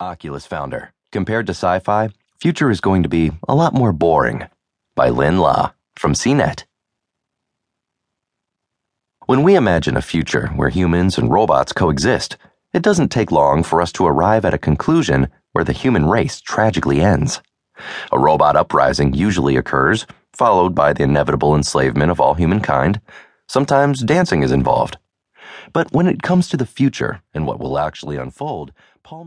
Oculus founder. Compared to sci fi, future is going to be a lot more boring. By Lynn La from CNET. When we imagine a future where humans and robots coexist, it doesn't take long for us to arrive at a conclusion where the human race tragically ends. A robot uprising usually occurs, followed by the inevitable enslavement of all humankind. Sometimes dancing is involved. But when it comes to the future and what will actually unfold, Palmer.